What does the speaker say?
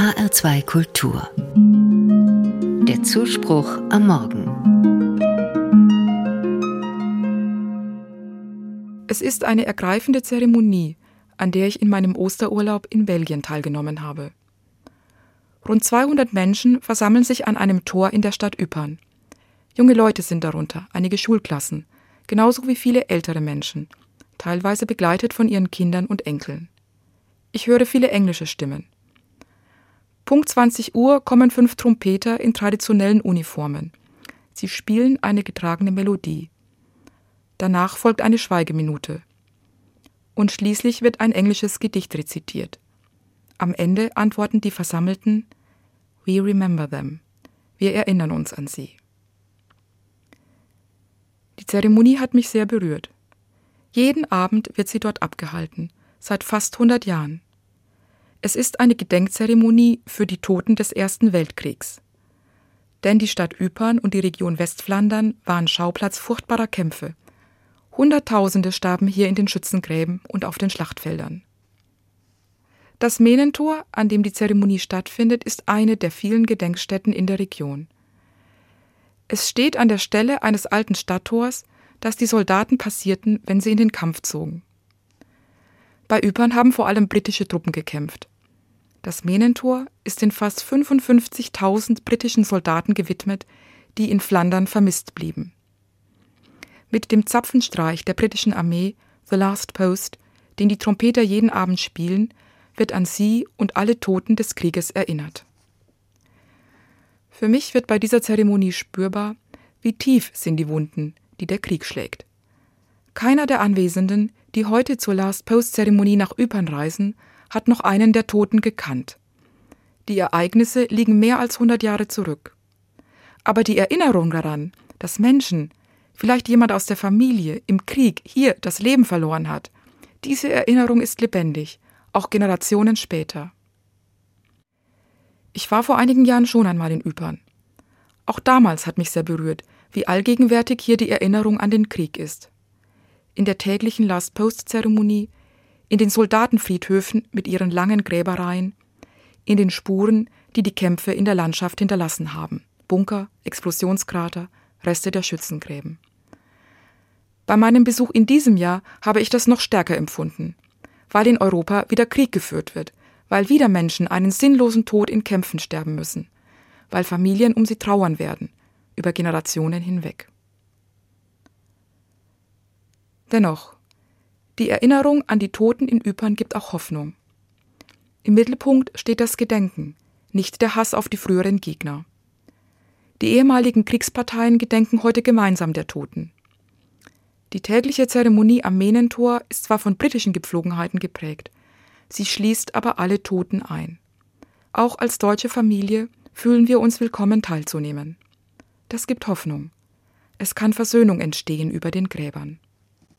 HR2 Kultur. Der Zuspruch am Morgen. Es ist eine ergreifende Zeremonie, an der ich in meinem Osterurlaub in Belgien teilgenommen habe. Rund 200 Menschen versammeln sich an einem Tor in der Stadt Ypern. Junge Leute sind darunter, einige Schulklassen, genauso wie viele ältere Menschen, teilweise begleitet von ihren Kindern und Enkeln. Ich höre viele englische Stimmen. Punkt 20 Uhr kommen fünf Trompeter in traditionellen Uniformen. Sie spielen eine getragene Melodie. Danach folgt eine Schweigeminute. Und schließlich wird ein englisches Gedicht rezitiert. Am Ende antworten die Versammelten We remember them. Wir erinnern uns an sie. Die Zeremonie hat mich sehr berührt. Jeden Abend wird sie dort abgehalten, seit fast 100 Jahren. Es ist eine Gedenkzeremonie für die Toten des Ersten Weltkriegs. Denn die Stadt Ypern und die Region Westflandern waren Schauplatz furchtbarer Kämpfe. Hunderttausende starben hier in den Schützengräben und auf den Schlachtfeldern. Das Menentor, an dem die Zeremonie stattfindet, ist eine der vielen Gedenkstätten in der Region. Es steht an der Stelle eines alten Stadttors, das die Soldaten passierten, wenn sie in den Kampf zogen. Bei Ypern haben vor allem britische Truppen gekämpft. Das Menentor ist den fast 55.000 britischen Soldaten gewidmet, die in Flandern vermisst blieben. Mit dem Zapfenstreich der britischen Armee The Last Post, den die Trompeter jeden Abend spielen, wird an sie und alle Toten des Krieges erinnert. Für mich wird bei dieser Zeremonie spürbar, wie tief sind die Wunden, die der Krieg schlägt. Keiner der Anwesenden, die heute zur Last Post Zeremonie nach Ypern reisen, hat noch einen der Toten gekannt. Die Ereignisse liegen mehr als 100 Jahre zurück. Aber die Erinnerung daran, dass Menschen, vielleicht jemand aus der Familie, im Krieg hier das Leben verloren hat, diese Erinnerung ist lebendig, auch Generationen später. Ich war vor einigen Jahren schon einmal in Ypern. Auch damals hat mich sehr berührt, wie allgegenwärtig hier die Erinnerung an den Krieg ist. In der täglichen Last-Post-Zeremonie in den Soldatenfriedhöfen mit ihren langen Gräbereien, in den Spuren, die die Kämpfe in der Landschaft hinterlassen haben. Bunker, Explosionskrater, Reste der Schützengräben. Bei meinem Besuch in diesem Jahr habe ich das noch stärker empfunden, weil in Europa wieder Krieg geführt wird, weil wieder Menschen einen sinnlosen Tod in Kämpfen sterben müssen, weil Familien um sie trauern werden, über Generationen hinweg. Dennoch, die Erinnerung an die Toten in Ypern gibt auch Hoffnung. Im Mittelpunkt steht das Gedenken, nicht der Hass auf die früheren Gegner. Die ehemaligen Kriegsparteien gedenken heute gemeinsam der Toten. Die tägliche Zeremonie am Menentor ist zwar von britischen Gepflogenheiten geprägt, sie schließt aber alle Toten ein. Auch als deutsche Familie fühlen wir uns willkommen teilzunehmen. Das gibt Hoffnung. Es kann Versöhnung entstehen über den Gräbern.